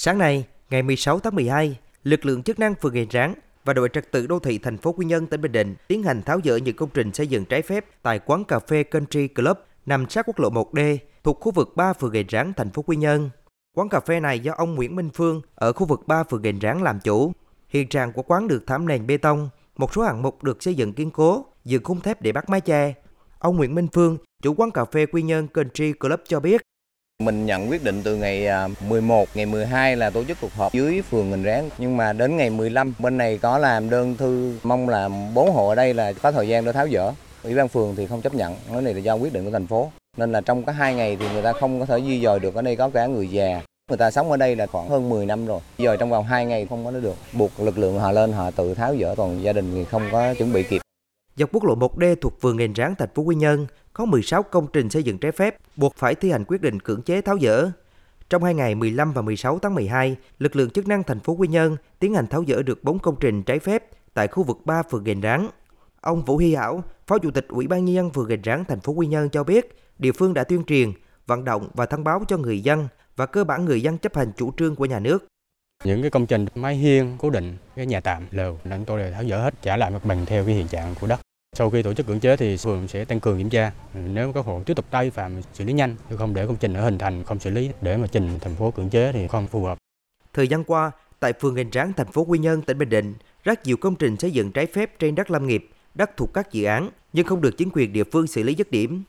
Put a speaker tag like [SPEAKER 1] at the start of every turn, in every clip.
[SPEAKER 1] Sáng nay, ngày 16 tháng 12, lực lượng chức năng phường Gành Ráng và đội trật tự đô thị thành phố Quy Nhơn tỉnh Bình Định tiến hành tháo dỡ những công trình xây dựng trái phép tại quán cà phê Country Club nằm sát quốc lộ 1D thuộc khu vực 3 phường Gành Ráng thành phố Quy Nhơn. Quán cà phê này do ông Nguyễn Minh Phương ở khu vực 3 phường Gành Ráng làm chủ. Hiện trạng của quán được thảm nền bê tông, một số hạng mục được xây dựng kiên cố, dựng khung thép để bắt mái che. Ông Nguyễn Minh Phương, chủ quán cà phê Quy Nhơn Country Club cho biết,
[SPEAKER 2] mình nhận quyết định từ ngày à, 11, ngày 12 là tổ chức cuộc họp dưới phường Ngành Ráng. Nhưng mà đến ngày 15 bên này có làm đơn thư mong là bốn hộ ở đây là có thời gian để tháo dỡ. Ủy ban phường thì không chấp nhận, cái này là do quyết định của thành phố. Nên là trong có hai ngày thì người ta không có thể di dời được. Ở đây có cả người già. Người ta sống ở đây là khoảng hơn 10 năm rồi. Giờ trong vòng 2 ngày không có được. Buộc lực lượng họ lên họ tự tháo dỡ, còn gia đình thì không có chuẩn bị kịp.
[SPEAKER 1] Dọc quốc lộ 1D thuộc phường Nghền Ráng, thành phố Quy Nhơn có 16 công trình xây dựng trái phép buộc phải thi hành quyết định cưỡng chế tháo dỡ. Trong hai ngày 15 và 16 tháng 12, lực lượng chức năng thành phố Quy Nhơn tiến hành tháo dỡ được 4 công trình trái phép tại khu vực 3 phường Gành Ráng. Ông Vũ Hy Hảo, Phó Chủ tịch Ủy ban nhân dân phường Gành Ráng thành phố Quy Nhơn cho biết, địa phương đã tuyên truyền, vận động và thông báo cho người dân và cơ bản người dân chấp hành chủ trương của nhà nước.
[SPEAKER 3] Những cái công trình mái hiên cố định, cái nhà tạm, lều, chúng tôi đều tháo dỡ hết, trả lại mặt bằng theo cái hiện trạng của đất. Sau khi tổ chức cưỡng chế thì phường sẽ tăng cường kiểm tra. Nếu các hộ tiếp tục tái phạm xử lý nhanh, chứ không để công trình ở hình thành không xử lý để mà trình thành phố cưỡng chế thì không phù hợp.
[SPEAKER 1] Thời gian qua, tại phường Gành Ráng, thành phố Quy Nhơn, tỉnh Bình Định, rất nhiều công trình xây dựng trái phép trên đất lâm nghiệp, đất thuộc các dự án nhưng không được chính quyền địa phương xử lý dứt điểm.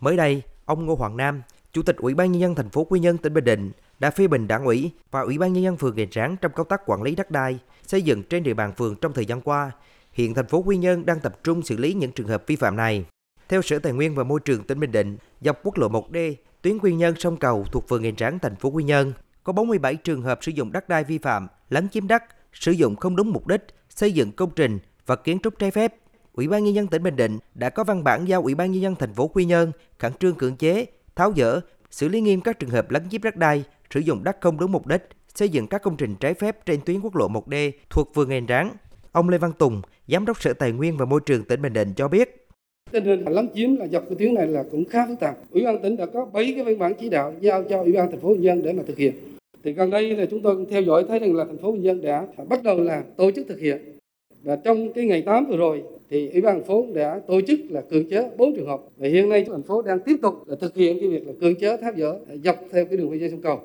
[SPEAKER 1] Mới đây, ông Ngô Hoàng Nam, Chủ tịch Ủy ban nhân dân thành phố Quy Nhơn, tỉnh Bình Định đã phê bình đảng ủy và Ủy ban nhân dân phường Gành Ráng trong công tác quản lý đất đai xây dựng trên địa bàn phường trong thời gian qua Hiện thành phố Quy Nhơn đang tập trung xử lý những trường hợp vi phạm này. Theo Sở Tài nguyên và Môi trường tỉnh Bình Định, dọc quốc lộ 1D, tuyến Quy Nhơn sông Cầu thuộc phường Nghền Tráng, thành phố Quy Nhơn, có 47 trường hợp sử dụng đất đai vi phạm, lấn chiếm đất, sử dụng không đúng mục đích, xây dựng công trình và kiến trúc trái phép. Ủy ban nhân dân tỉnh Bình Định đã có văn bản giao Ủy ban nhân dân thành phố Quy Nhơn khẩn trương cưỡng chế, tháo dỡ, xử lý nghiêm các trường hợp lấn chiếm đất đai, sử dụng đất không đúng mục đích, xây dựng các công trình trái phép trên tuyến quốc lộ 1D thuộc phường Nghền Tráng, Ông Lê Văn Tùng, Giám đốc Sở Tài nguyên và Môi trường tỉnh Bình Định cho biết.
[SPEAKER 4] Tình hình lấn chiếm là dọc cái tuyến này là cũng khá phức tạp. Ủy ban tỉnh đã có 7 cái văn bản chỉ đạo giao cho Ủy ban thành phố Bình Dân để mà thực hiện. Thì gần đây là chúng tôi cũng theo dõi thấy rằng là thành phố Bình Dân đã bắt đầu là tổ chức thực hiện. Và trong cái ngày 8 vừa rồi thì Ủy ban thành phố đã tổ chức là cưỡng chế 4 trường hợp. Và hiện nay thành phố đang tiếp tục là thực hiện cái việc là cưỡng chế tháo dỡ dọc theo cái đường biên giới sông cầu.